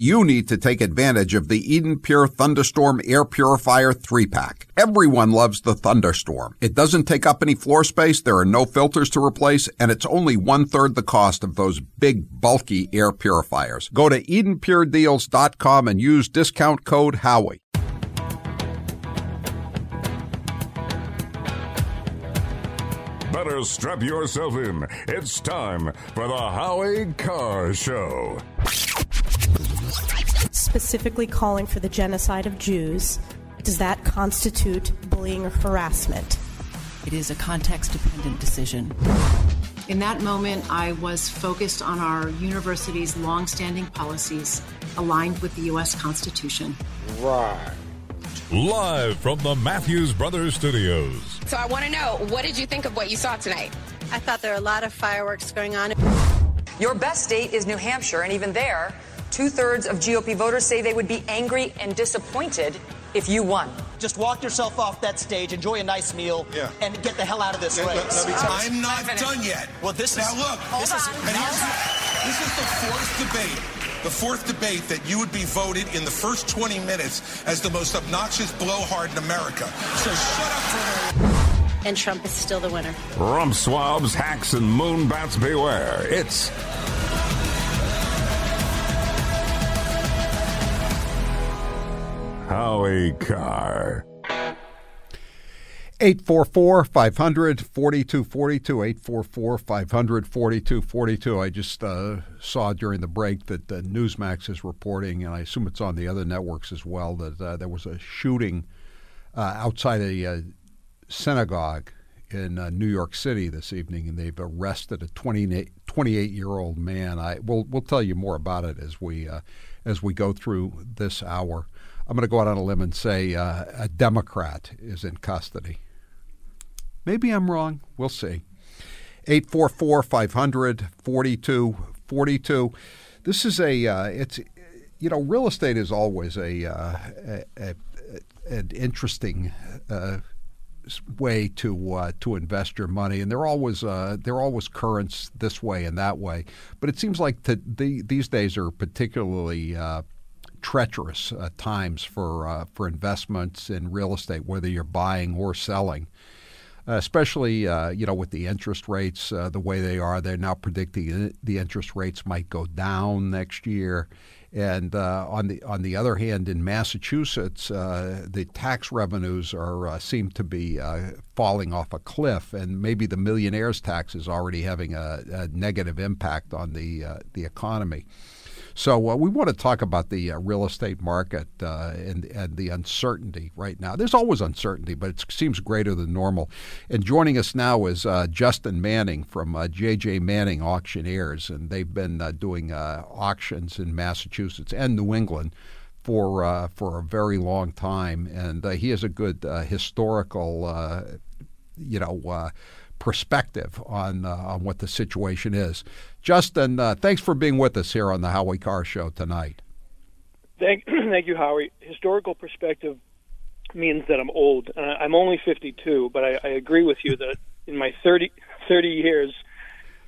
You need to take advantage of the Eden Pure Thunderstorm Air Purifier 3 pack. Everyone loves the Thunderstorm. It doesn't take up any floor space, there are no filters to replace, and it's only one third the cost of those big, bulky air purifiers. Go to EdenPureDeals.com and use discount code Howie. Better strap yourself in. It's time for the Howie Carr Show specifically calling for the genocide of Jews, does that constitute bullying or harassment? It is a context dependent decision. In that moment, I was focused on our university's long-standing policies aligned with the U.S. Constitution. Right. Live from the Matthews Brothers Studios. So I want to know, what did you think of what you saw tonight? I thought there were a lot of fireworks going on. Your best state is New Hampshire, and even there, Two thirds of GOP voters say they would be angry and disappointed if you won. Just walk yourself off that stage, enjoy a nice meal, yeah. and get the hell out of this yeah, race. I'm not done yet. Well, this now is. Now look, this is, this is the fourth debate. The fourth debate that you would be voted in the first 20 minutes as the most obnoxious blowhard in America. So shut up for And Trump is still the winner. Rump swabs, hacks, and moonbats beware. It's Howie Carr. 844 500 4242. 844 500 4242. I just uh, saw during the break that uh, Newsmax is reporting, and I assume it's on the other networks as well, that uh, there was a shooting uh, outside a uh, synagogue in uh, New York City this evening, and they've arrested a 28 year old man. I we'll we'll tell you more about it as we as we go through this hour. I'm going to go out on a limb and say uh, a Democrat is in custody. Maybe I'm wrong. We'll see. 844 500 4242. This is a, uh, it's, you know, real estate is always a, uh, a, a, an interesting uh, way to uh, to invest your money, and they're always uh, they're always currents this way and that way. But it seems like the, these days are particularly uh, treacherous uh, times for uh, for investments in real estate, whether you're buying or selling. Uh, especially, uh, you know, with the interest rates uh, the way they are, they're now predicting the interest rates might go down next year. And uh, on the on the other hand, in Massachusetts, the tax revenues are seem to be falling off a cliff, and maybe the millionaires tax is already having a, a negative impact on the the economy. So uh, we want to talk about the uh, real estate market uh, and, and the uncertainty right now. There's always uncertainty, but it seems greater than normal. And joining us now is uh, Justin Manning from J.J. Uh, Manning Auctioneers, and they've been uh, doing auctions in Massachusetts and New England for uh, for a very long time, and uh, he has a good uh, historical, you know, perspective on on what the situation is. Justin, uh, thanks for being with us here on the Howie Carr Show tonight. Thank, thank you, Howie. Historical perspective means that I'm old. Uh, I'm only 52, but I, I agree with you that in my 30, 30 years,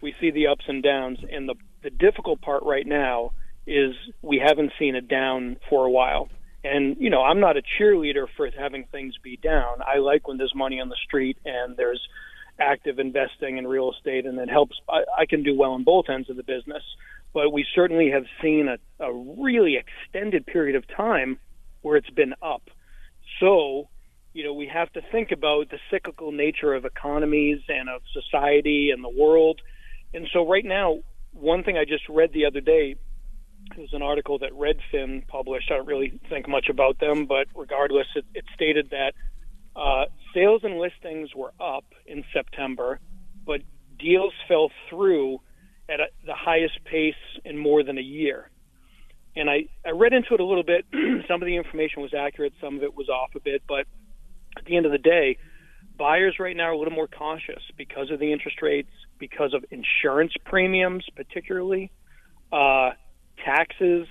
we see the ups and downs. And the, the difficult part right now is we haven't seen a down for a while. And, you know, I'm not a cheerleader for having things be down. I like when there's money on the street and there's active investing in real estate, and it helps. I, I can do well on both ends of the business, but we certainly have seen a, a really extended period of time where it's been up. So, you know, we have to think about the cyclical nature of economies and of society and the world. And so, right now, one thing I just read the other day it was an article that Redfin published. I don't really think much about them, but regardless, it, it stated that uh, sales and listings were up in September, but deals fell through at a, the highest pace in more than a year. And I, I read into it a little bit. some of the information was accurate, some of it was off a bit, but at the end of the day, buyers right now are a little more cautious because of the interest rates, because of insurance premiums, particularly, uh, taxes.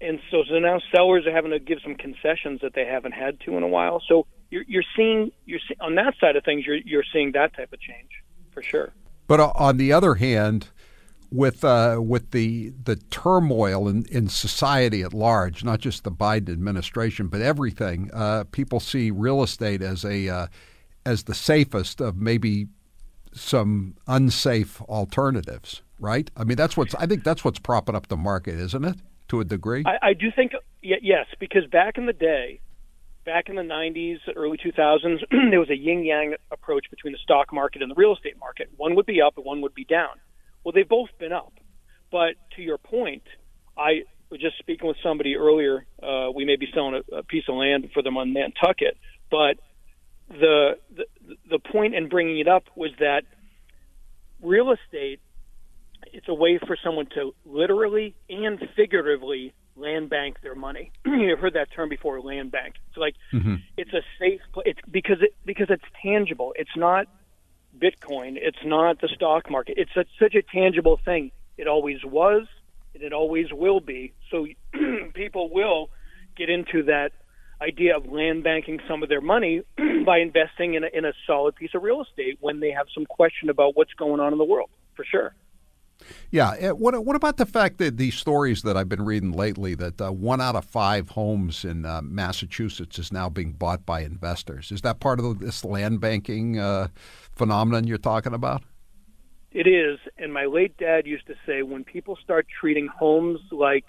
And so, so now sellers are having to give some concessions that they haven't had to in a while. So you're, you're seeing you're see, on that side of things you're you're seeing that type of change for sure. But on the other hand, with uh, with the the turmoil in, in society at large, not just the Biden administration, but everything, uh, people see real estate as a uh, as the safest of maybe some unsafe alternatives. Right? I mean, that's what's I think that's what's propping up the market, isn't it? To a degree. I, I do think yes, because back in the day, back in the 90s, early 2000s, there was a yin yang approach between the stock market and the real estate market. One would be up and one would be down. Well, they've both been up. But to your point, I was just speaking with somebody earlier. Uh, we may be selling a, a piece of land for them on Nantucket, but the, the the point in bringing it up was that real estate it's a way for someone to literally and figuratively land bank their money. You've heard that term before, land bank. It's like mm-hmm. it's a safe. It's because it because it's tangible. It's not Bitcoin. It's not the stock market. It's such, such a tangible thing. It always was, and it always will be. So people will get into that idea of land banking some of their money by investing in a, in a solid piece of real estate when they have some question about what's going on in the world, for sure. Yeah. Eh, what what about the fact that these stories that I've been reading lately that uh, one out of five homes in uh, Massachusetts is now being bought by investors? Is that part of this land banking uh, phenomenon you're talking about? It is. And my late dad used to say when people start treating homes like,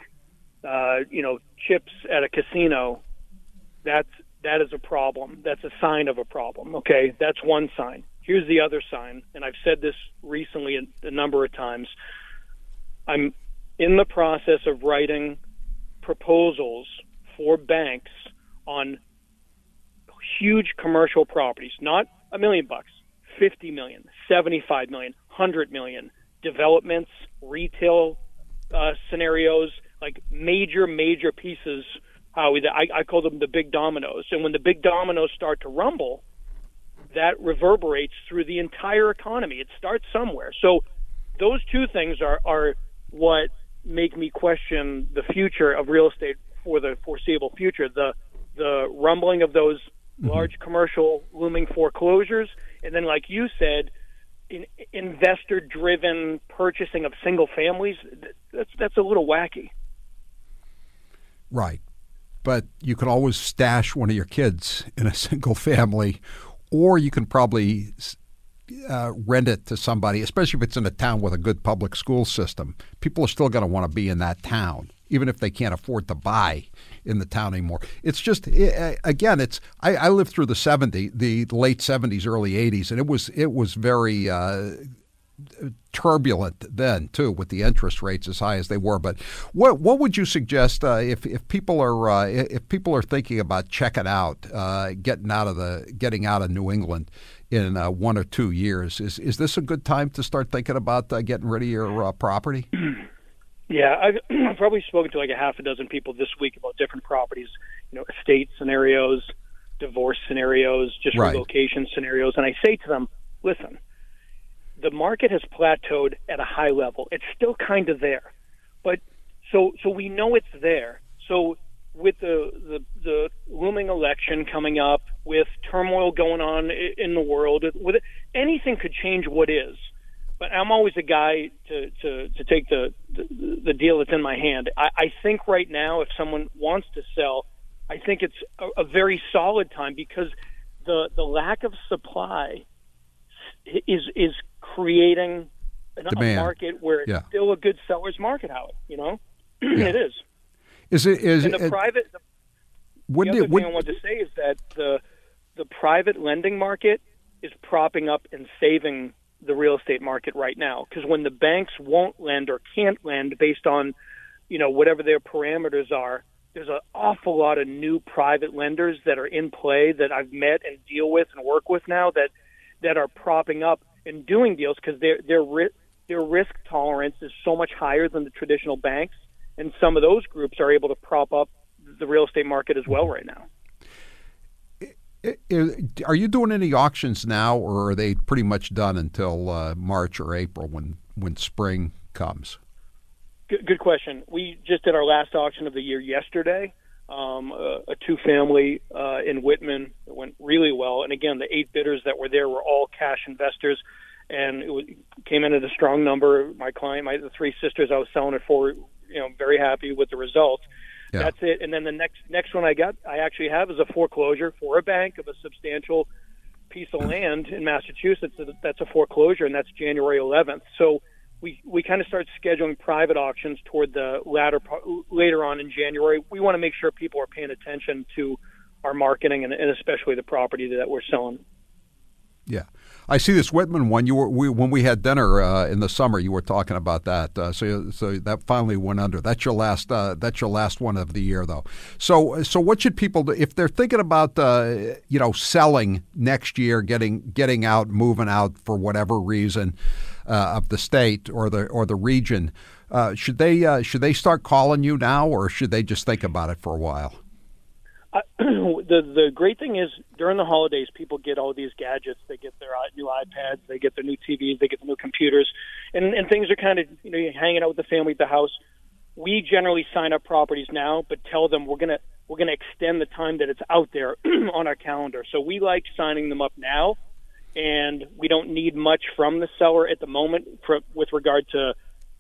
uh, you know, chips at a casino, that's that is a problem. That's a sign of a problem. Okay, that's one sign. Here's the other sign, and I've said this recently a, a number of times. I'm in the process of writing proposals for banks on huge commercial properties, not a million bucks, 50 million, 75 million, 100 million developments, retail uh, scenarios, like major, major pieces. I, I call them the big dominoes. And when the big dominoes start to rumble, that reverberates through the entire economy. It starts somewhere. So those two things are, are what make me question the future of real estate for the foreseeable future. The the rumbling of those mm-hmm. large commercial looming foreclosures, and then, like you said, in, investor driven purchasing of single families. That's that's a little wacky. Right. But you can always stash one of your kids in a single family or you can probably uh, rent it to somebody, especially if it's in a town with a good public school system. People are still going to want to be in that town, even if they can't afford to buy in the town anymore. It's just it, again, it's I, I, lived through the '70s, the late '70s, early '80s, and it was it was very. Uh, turbulent then too, with the interest rates as high as they were. But what what would you suggest uh, if if people are uh, if people are thinking about checking out, uh, getting out of the getting out of New England in uh, one or two years? Is is this a good time to start thinking about uh, getting rid of your uh, property? Yeah, I've, I've probably spoken to like a half a dozen people this week about different properties, you know, estate scenarios, divorce scenarios, just right. relocation scenarios, and I say to them, listen the market has plateaued at a high level. It's still kind of there, but so so we know it's there. So with the, the the looming election coming up, with turmoil going on in the world, with anything could change what is. But I'm always a guy to to, to take the, the the deal that's in my hand. I, I think right now, if someone wants to sell, I think it's a, a very solid time because the the lack of supply is is creating an, a market where it's yeah. still a good seller's market. How you know yeah. it is. Is it is and the it, private? The, the other thing I want to say is that the the private lending market is propping up and saving the real estate market right now because when the banks won't lend or can't lend based on you know whatever their parameters are there's an awful lot of new private lenders that are in play that I've met and deal with and work with now that that are propping up and doing deals because their their their risk tolerance is so much higher than the traditional banks, and some of those groups are able to prop up the real estate market as well right now. Are you doing any auctions now, or are they pretty much done until uh, March or April when when spring comes? Good, good question. We just did our last auction of the year yesterday um, a, a two family uh, in Whitman that went really well. And again, the eight bidders that were there were all cash investors. and it was, came in at a strong number. My client, my the three sisters, I was selling it for, you know, very happy with the results. Yeah. That's it. And then the next next one I got, I actually have is a foreclosure for a bank of a substantial piece of land in Massachusetts. That's a foreclosure, and that's January 11th. So we we kind of start scheduling private auctions toward the latter later on in January. We want to make sure people are paying attention to our marketing and, and especially the property that we're selling. Yeah, I see this Whitman one. You were we, when we had dinner uh, in the summer. You were talking about that. Uh, so so that finally went under. That's your last. Uh, that's your last one of the year, though. So so what should people do if they're thinking about uh, you know selling next year, getting getting out, moving out for whatever reason Uh, of the state or the or the region? Uh, should they uh, should they start calling you now, or should they just think about it for a while? Uh, the the great thing is during the holidays, people get all these gadgets. They get their new iPads, they get their new TVs, they get the new computers, and and things are kind of you know you're hanging out with the family at the house. We generally sign up properties now, but tell them we're gonna we're gonna extend the time that it's out there on our calendar. So we like signing them up now, and we don't need much from the seller at the moment for, with regard to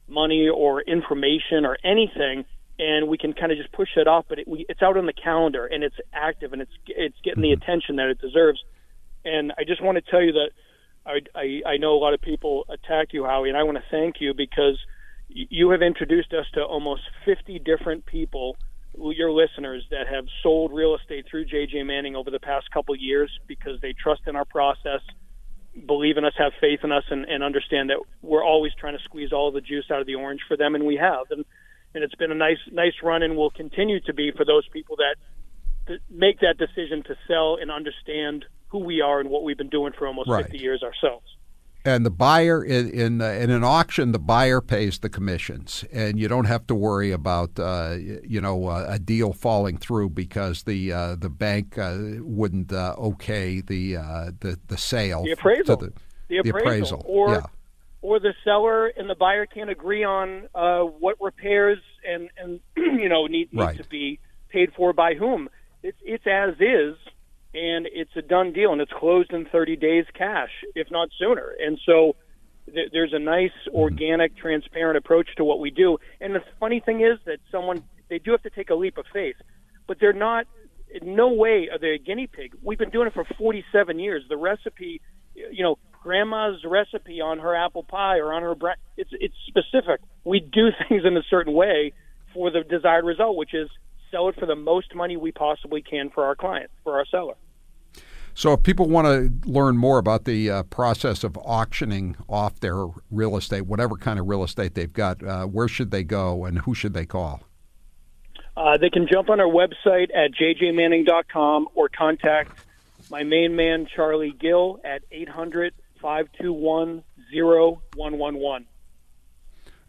money or information or anything and we can kind of just push it off. But it, we, it's out on the calendar and it's active and it's it's getting the mm-hmm. attention that it deserves. And I just want to tell you that I, I, I know a lot of people attack you, Howie, and I want to thank you because you have introduced us to almost 50 different people, your listeners, that have sold real estate through JJ Manning over the past couple of years because they trust in our process, believe in us, have faith in us, and, and understand that we're always trying to squeeze all the juice out of the orange for them, and we have. And and it's been a nice nice run and will continue to be for those people that, that make that decision to sell and understand who we are and what we've been doing for almost right. 50 years ourselves. And the buyer in in, uh, in, an auction, the buyer pays the commissions, and you don't have to worry about uh, you know uh, a deal falling through because the uh, the bank uh, wouldn't uh, okay the the the sale, the appraisal, the, the, appraisal, the appraisal, or yeah. or the seller and the buyer can't agree on uh, what repairs and and you know need, need right. to be paid for by whom. It's it's as is, and it's a done deal, and it's closed in 30 days cash, if not sooner. And so th- there's a nice, mm-hmm. organic, transparent approach to what we do. And the funny thing is that someone they do have to take a leap of faith, but they're not. In no way are they a guinea pig. We've been doing it for 47 years. The recipe, you know, grandma's recipe on her apple pie or on her bread. It's it's specific. We do things in a certain way for the desired result, which is sell it for the most money we possibly can for our client, for our seller. So, if people want to learn more about the uh, process of auctioning off their real estate, whatever kind of real estate they've got, uh, where should they go and who should they call? Uh, they can jump on our website at jjmanning.com or contact my main man, Charlie Gill, at 800 521 0111.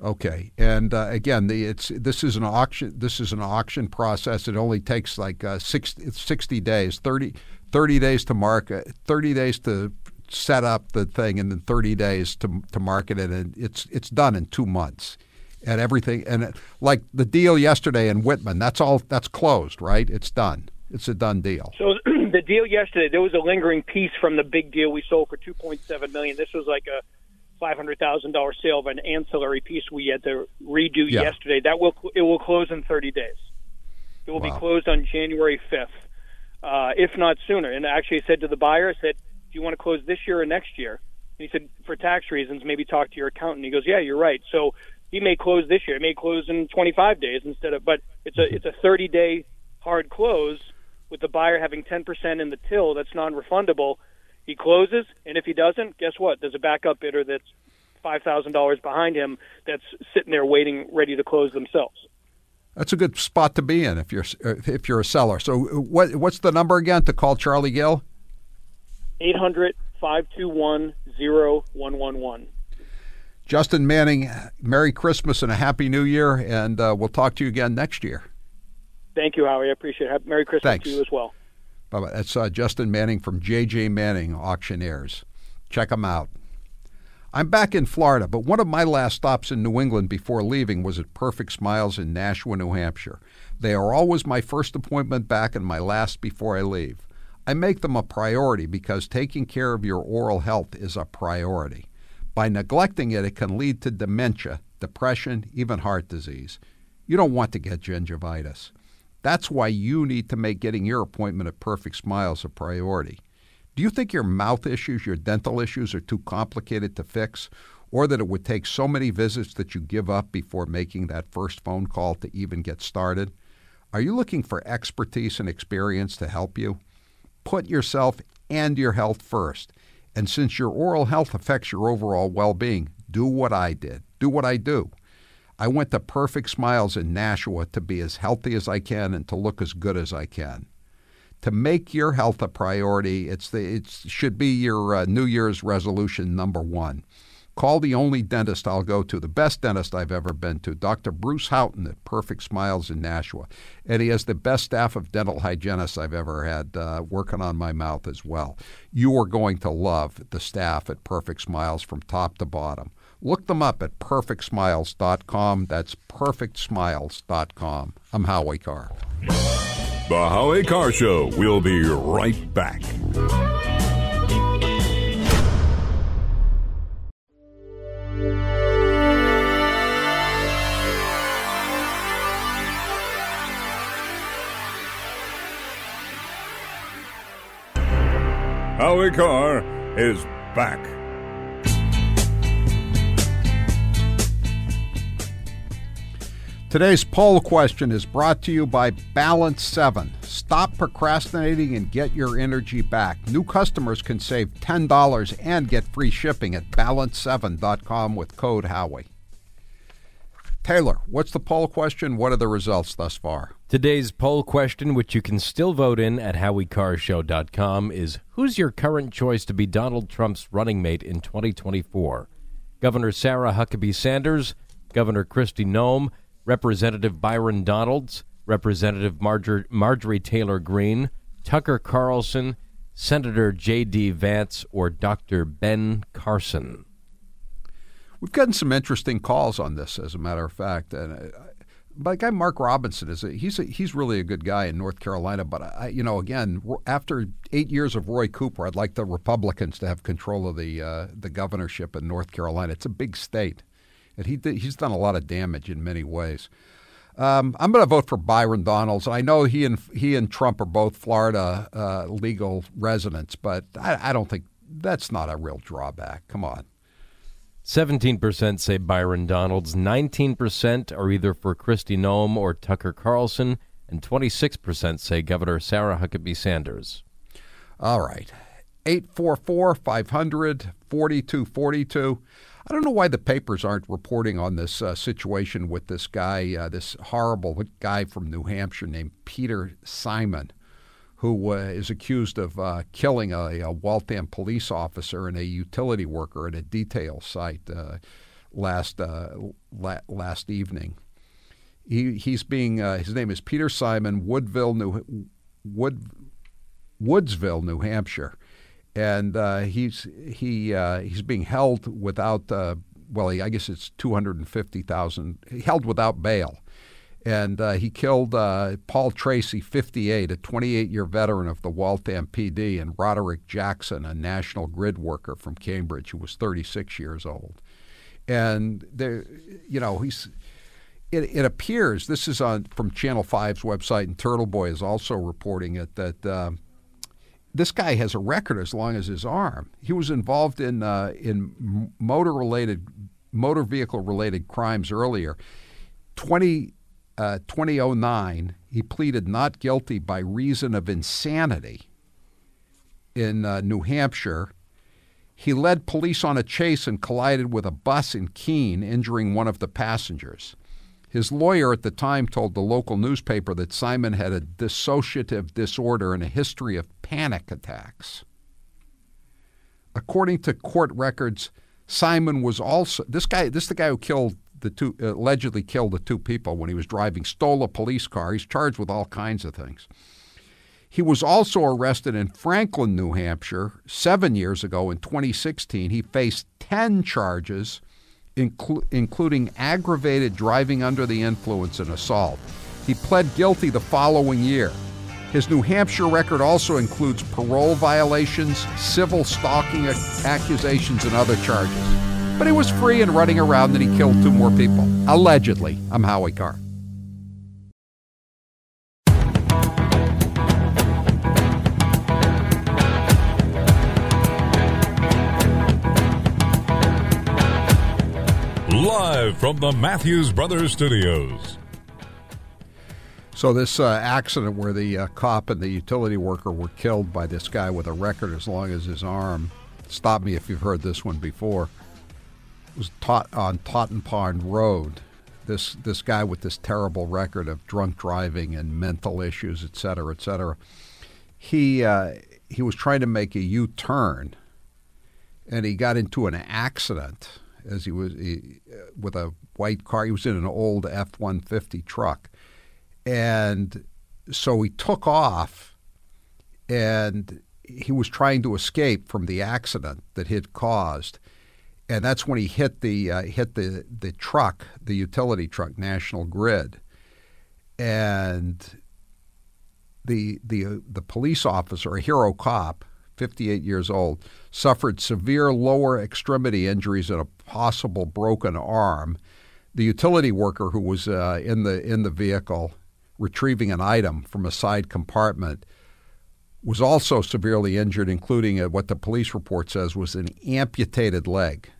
Okay, and uh, again, the, it's this is an auction. This is an auction process. It only takes like uh, 60, 60 days, 30, 30 days to market, thirty days to set up the thing, and then thirty days to to market it, and it's it's done in two months, and everything. And it, like the deal yesterday in Whitman, that's all. That's closed, right? It's done. It's a done deal. So the deal yesterday, there was a lingering piece from the big deal we sold for 2.7 million. This was like a five hundred thousand dollar sale of an ancillary piece we had to redo yeah. yesterday. That will it will close in 30 days. It will wow. be closed on January 5th, uh, if not sooner. And actually, I said to the buyer, I said, "Do you want to close this year or next year?" And he said, "For tax reasons, maybe talk to your accountant." He goes, "Yeah, you're right." So he may close this year. It may close in 25 days instead of, but it's a it's a 30 day hard close with the buyer having 10% in the till that's non-refundable, he closes, and if he doesn't, guess what? There's a backup bidder that's five thousand dollars behind him that's sitting there waiting, ready to close themselves. That's a good spot to be in if you're if you're a seller. So what what's the number again to call Charlie Gill? 800-521-0111. Justin Manning, Merry Christmas and a Happy New Year, and uh, we'll talk to you again next year. Thank you, Howie. I appreciate it. Merry Christmas Thanks. to you as well. Bye bye. That's uh, Justin Manning from JJ Manning Auctioneers. Check them out. I'm back in Florida, but one of my last stops in New England before leaving was at Perfect Smiles in Nashua, New Hampshire. They are always my first appointment back and my last before I leave. I make them a priority because taking care of your oral health is a priority. By neglecting it, it can lead to dementia, depression, even heart disease. You don't want to get gingivitis. That's why you need to make getting your appointment at Perfect Smiles a priority. Do you think your mouth issues, your dental issues, are too complicated to fix? Or that it would take so many visits that you give up before making that first phone call to even get started? Are you looking for expertise and experience to help you? Put yourself and your health first. And since your oral health affects your overall well being, do what I did. Do what I do. I went to Perfect Smiles in Nashua to be as healthy as I can and to look as good as I can. To make your health a priority, it's the, it should be your uh, New Year's resolution number one. Call the only dentist I'll go to, the best dentist I've ever been to, Dr. Bruce Houghton at Perfect Smiles in Nashua. And he has the best staff of dental hygienists I've ever had uh, working on my mouth as well. You are going to love the staff at Perfect Smiles from top to bottom. Look them up at perfectsmiles.com. That's perfectsmiles.com. I'm Howie Carr. The Howie Carr Show. We'll be right back. Howie Carr is back. Today's poll question is brought to you by Balance 7. Stop procrastinating and get your energy back. New customers can save $10 and get free shipping at balance7.com with code Howie. Taylor, what's the poll question? What are the results thus far? Today's poll question, which you can still vote in at HowieCarrShow.com, is Who's your current choice to be Donald Trump's running mate in 2024? Governor Sarah Huckabee Sanders, Governor Kristi Noem, Representative Byron Donalds, Representative Marjor- Marjorie Taylor Greene, Tucker Carlson, Senator J.D. Vance, or Dr. Ben Carson. We've gotten some interesting calls on this, as a matter of fact. And uh, my guy Mark Robinson is a, he's a, he's really a good guy in North Carolina. But I, you know, again, after eight years of Roy Cooper, I'd like the Republicans to have control of the uh, the governorship in North Carolina. It's a big state and he he's done a lot of damage in many ways. Um, I'm going to vote for Byron Donalds. I know he and he and Trump are both Florida uh, legal residents, but I, I don't think that's not a real drawback. Come on. 17% say Byron Donalds, 19% are either for Kristi Noem or Tucker Carlson, and 26% say Governor Sarah Huckabee Sanders. All right. 844 500 4242. I don't know why the papers aren't reporting on this uh, situation with this guy, uh, this horrible guy from New Hampshire named Peter Simon, who uh, is accused of uh, killing a, a, Waltham police officer and a utility worker at a detail site uh, last uh, la- last evening. He, he's being his name is Peter Simon, Woodville, New Wood Woodsville, New Hampshire and uh, he's he uh, he's being held without uh, well, he, I guess it's two hundred and fifty thousand held without bail, and uh, he killed uh, Paul Tracy, fifty eight, a twenty eight year veteran of the Waltham PD, and Roderick Jackson, a National Grid worker from Cambridge, who was thirty six years old, and there, you know, he's. It, it, appears this is on from Channel 5's website, and Turtle Boy is also reporting it that um, this guy has a record as long as his arm. He was involved in uh, in motor related motor vehicle related crimes earlier. 20, uh, 2009, he pleaded not guilty by reason of insanity in uh, New Hampshire. He led police on a chase and collided with a bus in Keene, injuring one of the passengers. His lawyer at the time told the local newspaper that Simon had a dissociative disorder and a history of panic attacks. According to court records, Simon was also this guy. This is the guy who killed the two allegedly killed the two people when he was driving, stole a police car. He's charged with all kinds of things. He was also arrested in Franklin, New Hampshire, seven years ago in 2016. He faced 10 charges inclu- including aggravated driving under the influence and assault. He pled guilty the following year. His New Hampshire record also includes parole violations, civil stalking accusations, and other charges. but he was free and running around and he killed two more people. Allegedly. I'm Howie Carr. Live from the Matthews Brothers Studios. So this uh, accident where the uh, cop and the utility worker were killed by this guy with a record as long as his arm. Stop me if you've heard this one before. It was taught on Totten Pond Road. This this guy with this terrible record of drunk driving and mental issues, et cetera, et cetera. He uh, he was trying to make a U turn, and he got into an accident as he was he, with a white car. He was in an old F one fifty truck and so he took off and he was trying to escape from the accident that he'd caused. And that's when he hit the uh, hit the, the truck, the utility truck, National Grid, and the the uh, the police officer, a hero cop, 58 years old, suffered severe lower extremity injuries and a possible broken arm. The utility worker who was uh, in the in the vehicle retrieving an item from a side compartment, was also severely injured, including a, what the police report says was an amputated leg.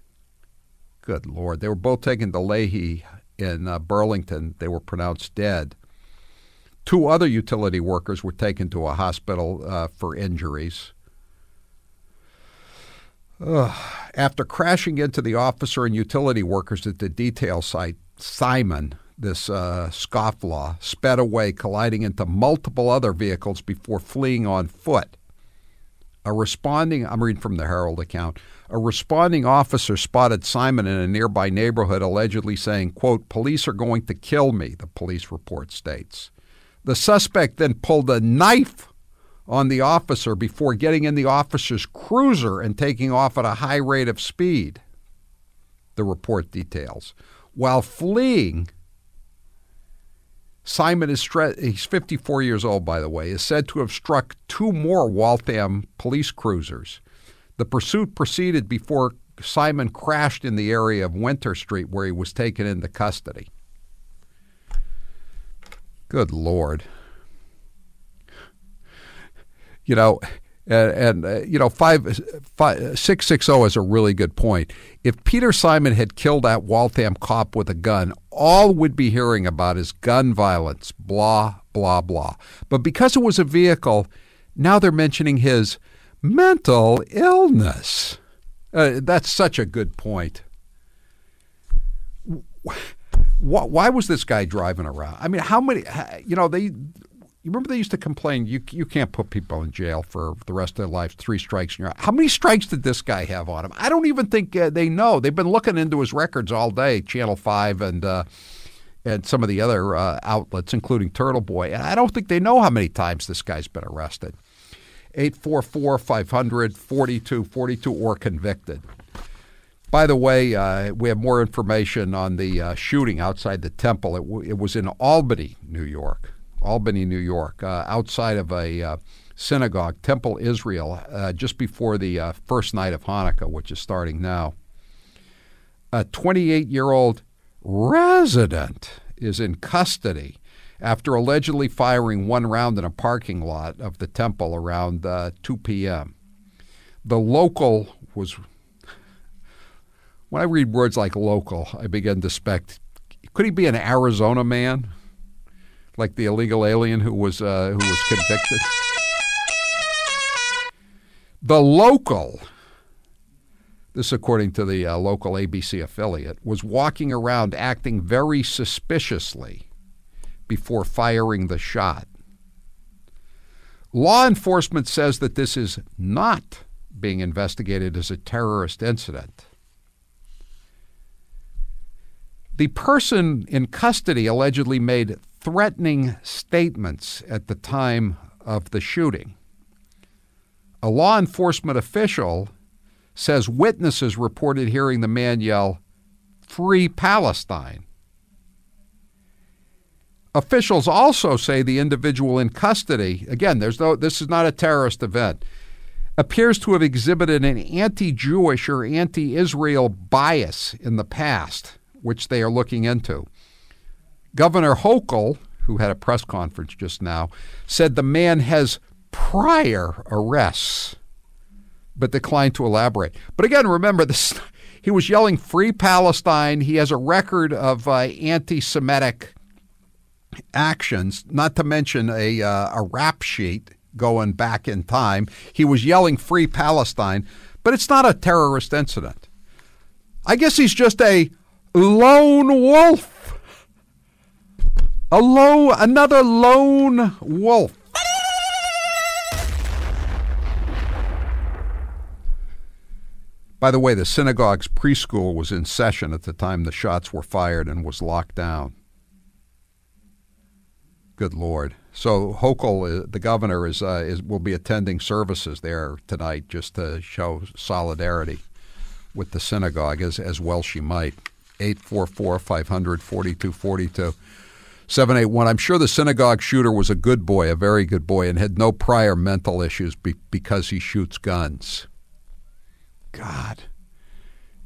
Good Lord. They were both taken to Lahey in uh, Burlington. They were pronounced dead. Two other utility workers were taken to a hospital uh, for injuries. Ugh. After crashing into the officer and utility workers at the detail site, Simon, this uh, scofflaw, sped away, colliding into multiple other vehicles before fleeing on foot. A responding, I'm reading from the Herald account, a responding officer spotted Simon in a nearby neighborhood, allegedly saying, quote, police are going to kill me, the police report states. The suspect then pulled a knife on the officer before getting in the officer's cruiser and taking off at a high rate of speed, the report details. While fleeing, Simon is stre- he's 54 years old, by the way, is said to have struck two more Waltham police cruisers. The pursuit proceeded before Simon crashed in the area of Winter Street, where he was taken into custody. Good Lord. You know, and, and uh, you know, five, five, 660 is a really good point. If Peter Simon had killed that Waltham cop with a gun, all would be hearing about is gun violence, blah, blah, blah. But because it was a vehicle, now they're mentioning his mental illness. Uh, that's such a good point. Why was this guy driving around? I mean, how many? You know, they you remember they used to complain you you can't put people in jail for the rest of their lives three strikes and you're out. How many strikes did this guy have on him? I don't even think uh, they know. They've been looking into his records all day, Channel Five and uh, and some of the other uh, outlets, including Turtle Boy. And I don't think they know how many times this guy's been arrested. 844 500 4242 or convicted. By the way, uh, we have more information on the uh, shooting outside the temple. It, w- it was in Albany, New York. Albany, New York, uh, outside of a uh, synagogue, Temple Israel, uh, just before the uh, first night of Hanukkah, which is starting now. A 28 year old resident is in custody after allegedly firing one round in a parking lot of the temple around uh, 2 p.m. The local was. When I read words like local, I begin to suspect could he be an Arizona man? Like the illegal alien who was uh, who was convicted. The local, this according to the uh, local ABC affiliate, was walking around acting very suspiciously before firing the shot. Law enforcement says that this is not being investigated as a terrorist incident. The person in custody allegedly made threatening statements at the time of the shooting. A law enforcement official says witnesses reported hearing the man yell, Free Palestine. Officials also say the individual in custody, again, there's no, this is not a terrorist event. appears to have exhibited an anti Jewish or anti Israel bias in the past, which they are looking into. Governor Hochul, who had a press conference just now, said the man has prior arrests, but declined to elaborate. But again, remember this. He was yelling "Free Palestine." He has a record of uh, anti-Semitic actions, not to mention a uh, a rap sheet going back in time. He was yelling "Free Palestine," but it's not a terrorist incident. I guess he's just a lone wolf. A another lone wolf. By the way, the synagogue's preschool was in session at the time the shots were fired and was locked down. Good Lord. So Hochul, uh, the governor, is, uh, is will be attending services there tonight just to show solidarity with the synagogue as, as well she might. 844 500 4242. 781. I'm sure the synagogue shooter was a good boy, a very good boy, and had no prior mental issues be- because he shoots guns. God.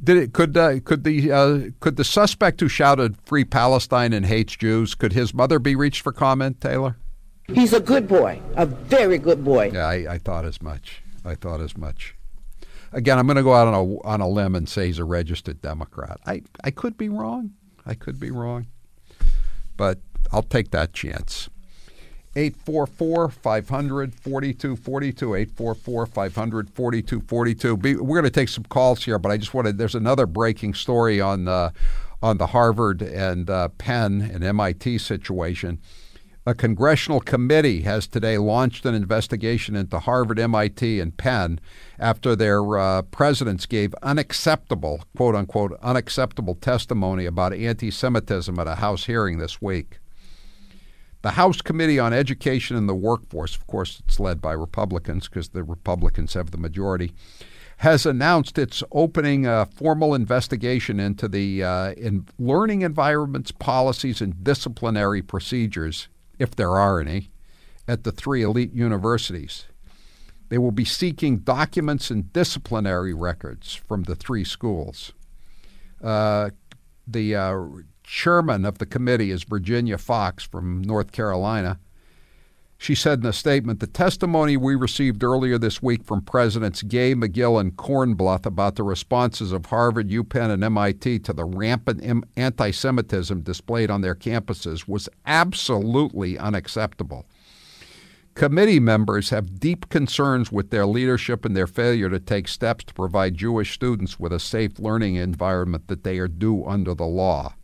Did it could uh, could the uh, could the suspect who shouted "Free Palestine" and hates Jews could his mother be reached for comment, Taylor? He's a good boy, a very good boy. Yeah, I, I thought as much. I thought as much. Again, I'm going to go out on a on a limb and say he's a registered Democrat. I I could be wrong. I could be wrong, but I'll take that chance. 844 500 4242. 844 500 4242. We're going to take some calls here, but I just wanted, there's another breaking story on, uh, on the Harvard and uh, Penn and MIT situation. A congressional committee has today launched an investigation into Harvard, MIT, and Penn after their uh, presidents gave unacceptable, quote unquote, unacceptable testimony about anti Semitism at a House hearing this week. The House Committee on Education and the Workforce, of course, it's led by Republicans because the Republicans have the majority, has announced it's opening a formal investigation into the uh, in learning environments, policies, and disciplinary procedures, if there are any, at the three elite universities. They will be seeking documents and disciplinary records from the three schools. Uh, the uh, chairman of the committee is Virginia Foxx from North Carolina. She said in a statement The testimony we received earlier this week from Presidents Gay, Magill, and Kornbluth about the responses of Harvard, UPenn, and MIT to the rampant anti Semitism displayed on their campuses was absolutely unacceptable. Committee members have deep concerns with their leadership and their failure to take steps to provide Jewish students with a safe learning environment that they are due under the law.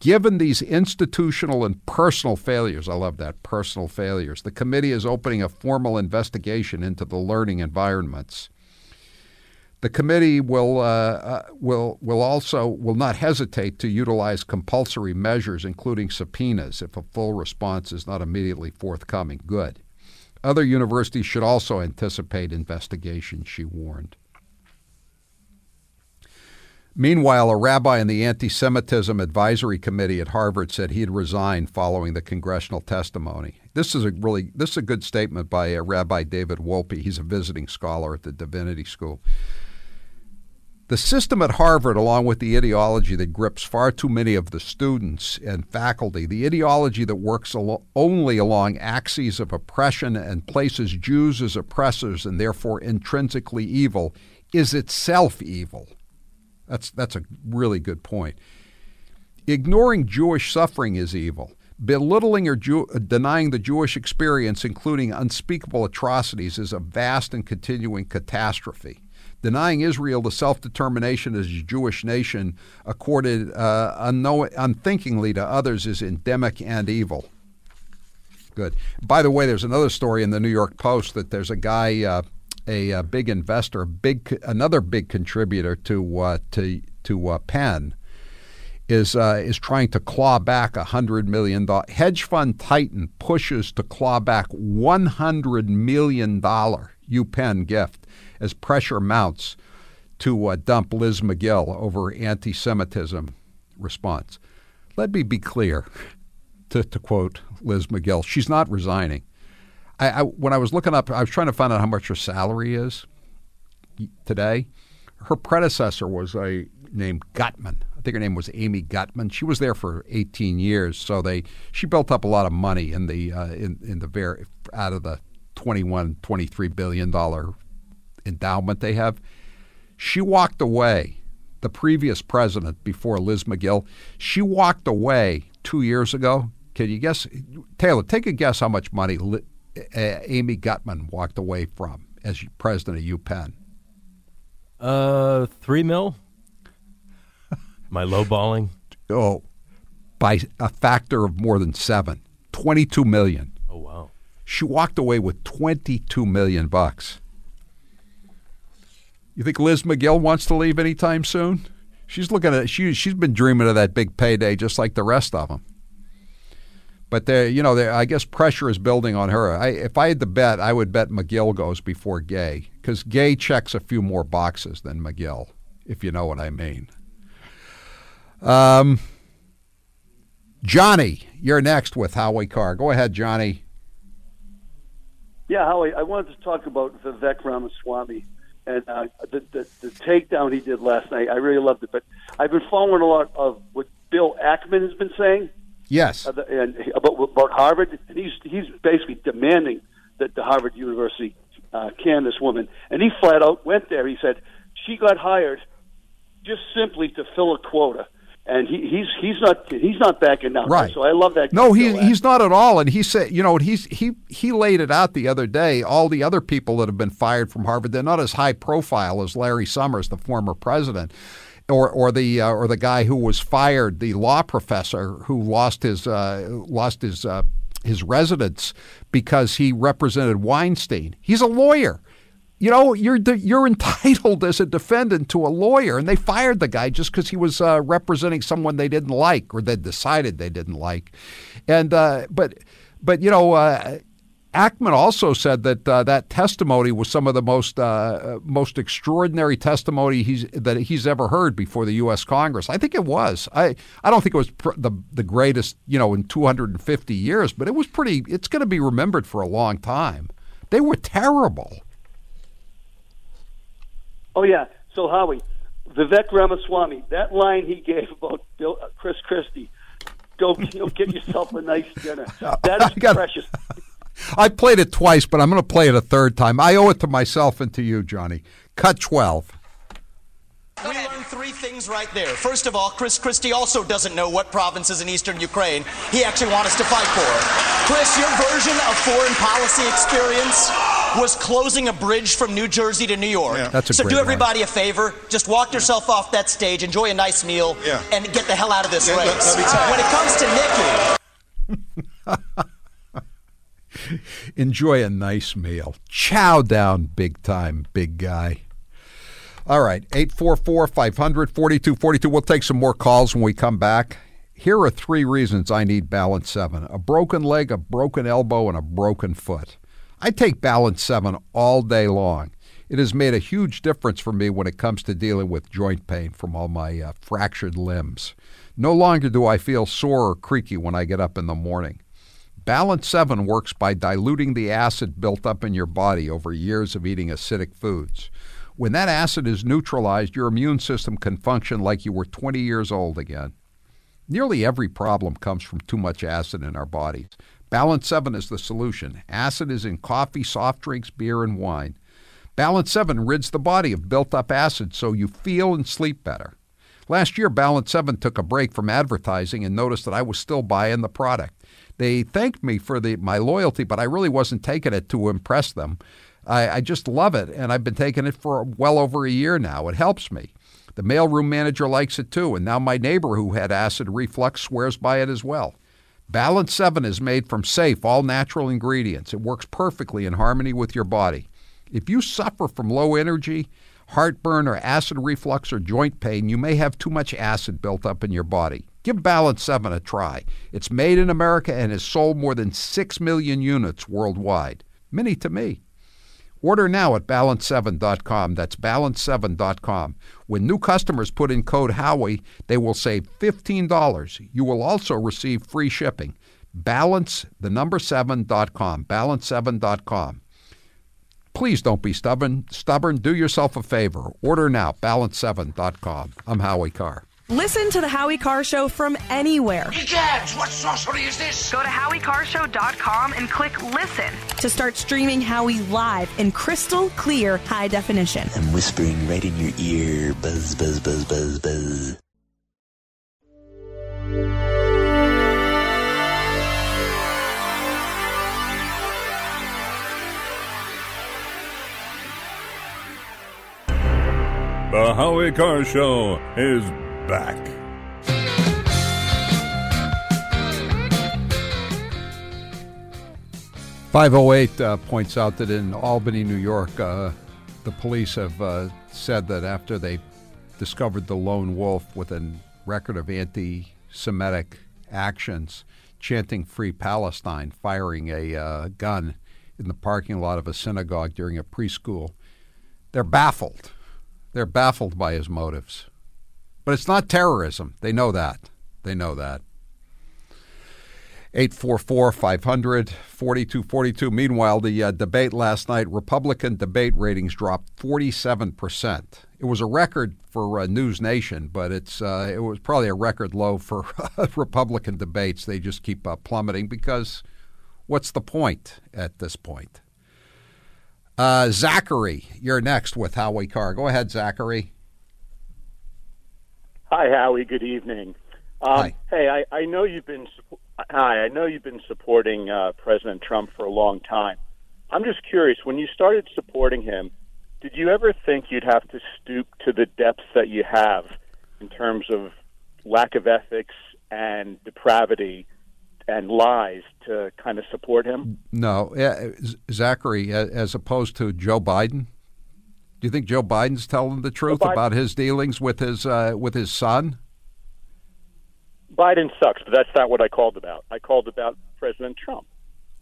Given these institutional and personal failures, I love that, personal failures, the committee is opening a formal investigation into the learning environments. The committee will uh, uh, will will also will not hesitate to utilize compulsory measures, including subpoenas, if a full response is not immediately forthcoming. Good. Other universities should also anticipate investigation. She warned. Meanwhile, a rabbi in the Anti Semitism Advisory Committee at Harvard said he'd resign following the congressional testimony. This is a really this is a good statement by uh, Rabbi David Wolpe. He's a visiting scholar at the Divinity School. The system at Harvard, along with the ideology that grips far too many of the students and faculty, the ideology that works al- only along axes of oppression and places Jews as oppressors and therefore intrinsically evil, is itself evil. That's, that's a really good point. Ignoring Jewish suffering is evil. Belittling or Jew- denying the Jewish experience, including unspeakable atrocities, is a vast and continuing catastrophe. Denying Israel the self determination as a Jewish nation accorded uh, unknow- unthinkingly to others is endemic and evil. Good. By the way, there's another story in the New York Post that there's a guy. Uh, a, a big investor, big another big contributor to uh, to to uh, Penn, is uh, is trying to claw back hundred million dollar hedge fund titan pushes to claw back one hundred million dollar UPenn gift as pressure mounts to uh, dump Liz Magill over anti-Semitism response. Let me be clear, to, to quote Liz Magill, she's not resigning. I, I, when I was looking up, I was trying to find out how much her salary is today. Her predecessor was a named Gutmann. I think her name was Amy Gutmann. She was there for 18 years, so they she built up a lot of money in the uh, in in the very out of the 21 23 billion dollar endowment they have. She walked away. The previous president before Liz Magill, she walked away two years ago. Can you guess, Taylor? Take a guess how much money Amy Gutmann walked away from as president of UPenn. Uh, three mil. My lowballing? Oh, by a factor of more than seven. 22 million. Oh, wow. She walked away with 22 million bucks. You think Liz Magill wants to leave anytime soon? She's looking at she she's been dreaming of that big payday just like the rest of them. But there, you know, I guess pressure is building on her. I, if I had to bet, I would bet Magill goes before Gay because Gay checks a few more boxes than Magill, if you know what I mean. Um, Johnny, you're next with Howie Carr. Go ahead, Johnny. Yeah, Howie, I wanted to talk about Vivek Ramaswamy and uh, the, the, the takedown he did last night. I really loved it. But I've been following a lot of what Bill Ackman has been saying. Yes. Uh, and about about Harvard, and he's he's basically demanding that the Harvard University uh, can this woman, and he flat out went there. He said she got hired just simply to fill a quota and he, he's he's not he's not backing down. Right. So I love that. No, he he's not at all. And he said, you know, he's he he laid it out the other day. All the other people that have been fired from Harvard, they're not as high profile as Larry Summers, the former president. Or, or the uh, or the guy who was fired, the law professor who lost his uh, lost his uh, his residence because he represented Weinstein. He's a lawyer you know, you're you're entitled as a defendant to a lawyer, and they fired the guy just because he was uh, representing someone they didn't like or they decided they didn't like, and uh, but but you know. Ackman also said that uh, that testimony was some of the most uh, most extraordinary testimony he's that he's ever heard before the U.S. Congress. I think it was. I I don't think it was pr- the the greatest you know in 250 years, but it was pretty. It's going to be remembered for a long time. They were terrible. Oh yeah. So Howie, Vivek Ramaswamy, that line he gave about Bill, uh, Chris Christie, go you know, get yourself a nice dinner. That is precious. I played it twice, but I'm going to play it a third time. I owe it to myself and to you, Johnny. Cut twelve. We learned three things right there. First of all, Chris Christie also doesn't know what provinces in eastern Ukraine he actually wants us to fight for. Chris, your version of foreign policy experience was closing a bridge from New Jersey to New York. Yeah. That's a so great do everybody line. a favor, just walk yourself off that stage, enjoy a nice meal, Yeah. and get the hell out of this Yeah, race. let me tell you. when it comes to Nikki, Enjoy a nice meal. Chow down, big time, big guy. All right, 844 500 4242. We'll take some more calls when we come back. Here are three reasons I need Balance 7 a broken leg, a broken elbow, and a broken foot. I take Balance 7 all day long. It has made a huge difference for me when it comes to dealing with joint pain from all my uh, fractured limbs. No longer do I feel sore or creaky when I get up in the morning. Balance 7 works by diluting the acid built up in your body over years of eating acidic foods. When that acid is neutralized, your immune system can function like you were 20 years old again. Nearly every problem comes from too much acid in our bodies. Balance 7 is the solution. Acid is in coffee, soft drinks, beer, and wine. Balance 7 rids the body of built up acid so you feel and sleep better. Last year, Balance 7 took a break from advertising and noticed that I was still buying the product. They thanked me for the, my loyalty, but I really wasn't taking it to impress them. I, I just love it, and I've been taking it for well over a year now. It helps me. The mailroom manager likes it too, and now my neighbor who had acid reflux swears by it as well. Balance 7 is made from safe, all natural ingredients. It works perfectly in harmony with your body. If you suffer from low energy, heartburn, or acid reflux or joint pain, you may have too much acid built up in your body. Give Balance 7 a try. It's made in America and has sold more than 6 million units worldwide. Many to me. Order now at balance7.com. That's balance7.com. When new customers put in code Howie, they will save $15. You will also receive free shipping. Balance, the number 7.com, balance7.com. Please don't be stubborn. Stubborn. Do yourself a favor. Order now, balance7.com. I'm Howie Carr. Listen to the Howie Carr Show from anywhere. Egads, what sorcery is this? Go to HowieCarrShow.com and click listen to start streaming Howie live in crystal clear high definition. I'm whispering right in your ear. Buzz, buzz, buzz, buzz, buzz. The Howie Carr Show is back. Five oh eight uh, points out that in Albany, New York, uh, the police have uh, said that after they discovered the lone wolf with a record of anti-Semitic actions, chanting "Free Palestine," firing a uh, gun in the parking lot of a synagogue during a preschool, they're baffled. They're baffled by his motives. But it's not terrorism. They know that. They know that. 844 500 4242. Meanwhile, the uh, debate last night, Republican debate ratings dropped 47%. It was a record for uh, News Nation, but it's uh, it was probably a record low for Republican debates. They just keep uh, plummeting because what's the point at this point? Uh, Zachary, you're next with Howie Carr. Go ahead, Zachary. Hi, Howie. Good evening. Um, Hi. Hey, I, I know you've been hi. I know you've been supporting uh, President Trump for a long time. I'm just curious. When you started supporting him, did you ever think you'd have to stoop to the depths that you have in terms of lack of ethics and depravity and lies to kind of support him? No, Zachary, as opposed to Joe Biden. Do you think Joe Biden's telling the truth Biden- about his dealings with his uh, with his son? Biden sucks, but that's not what I called about. I called about President Trump.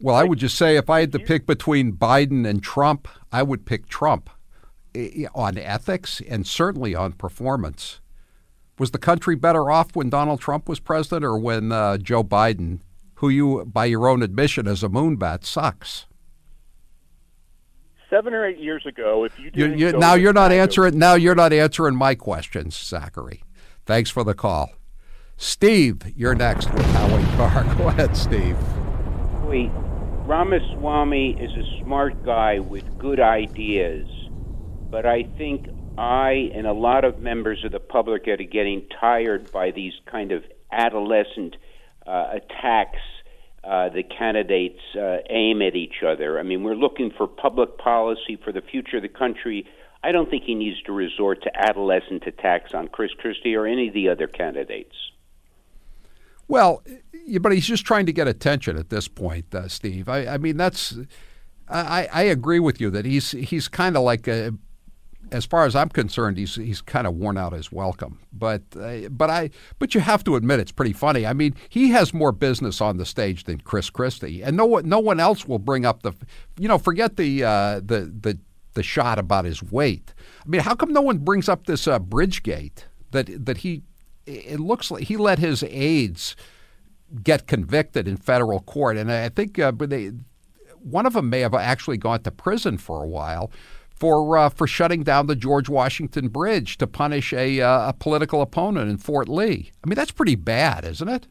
Well, I would just say if I had to pick between Biden and Trump, I would pick Trump on ethics and certainly on performance. Was the country better off when Donald Trump was president or when uh, Joe Biden, who you, by your own admission, as a moonbat, sucks? Seven or eight years ago, if you You, didn't you, go now you're not MAGA answering. Now you're not answering my questions, Zachary. Thanks for the call, Steve. You're next with Howie Carr. Go ahead, Steve. Wait, Ramaswamy is a smart guy with good ideas, but I think I and a lot of members of the public are getting tired by these kind of adolescent uh, attacks uh, the candidates uh, aim at each other. I mean, we're looking for public policy for the future of the country. I don't think he needs to resort to adolescent attacks on Chris Christie or any of the other candidates. Well, but he's just trying to get attention at this point, uh, Steve. I, I mean, that's. I, I agree with you that he's he's kind of like a, as far as I'm concerned, he's he's kind of worn out his welcome. But uh, but I but you have to admit it's pretty funny. I mean, he has more business on the stage than Chris Christie, and no one no one else will bring up the, you know, forget the uh, the the the shot about his weight. I mean, how come no one brings up this uh, Bridgegate that that he? It looks like he let his aides get convicted in federal court, and I think uh, they, one of them may have actually gone to prison for a while for uh, for shutting down the George Washington Bridge to punish a uh, a political opponent in Fort Lee. I mean, that's pretty bad, isn't it?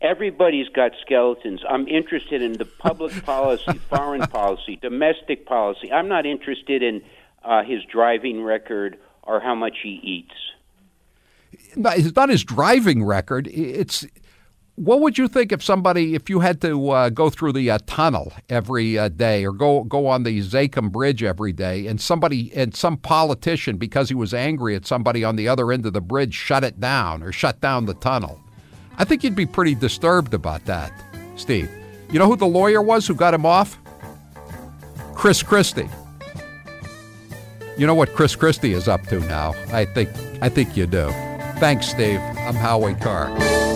Everybody's got skeletons. I'm interested in the public policy, foreign policy, domestic policy. I'm not interested in uh, his driving record or how much he eats. It's not his driving record. It's what would you think if somebody, if you had to uh, go through the uh, tunnel every uh, day or go go on the Zakim Bridge every day, and somebody and some politician, because he was angry at somebody on the other end of the bridge, shut it down or shut down the tunnel? I think you'd be pretty disturbed about that, Steve. You know who the lawyer was who got him off? Chris Christie. You know what Chris Christie is up to now? I think I think you do. Thanks, Steve. I'm Howie Carr.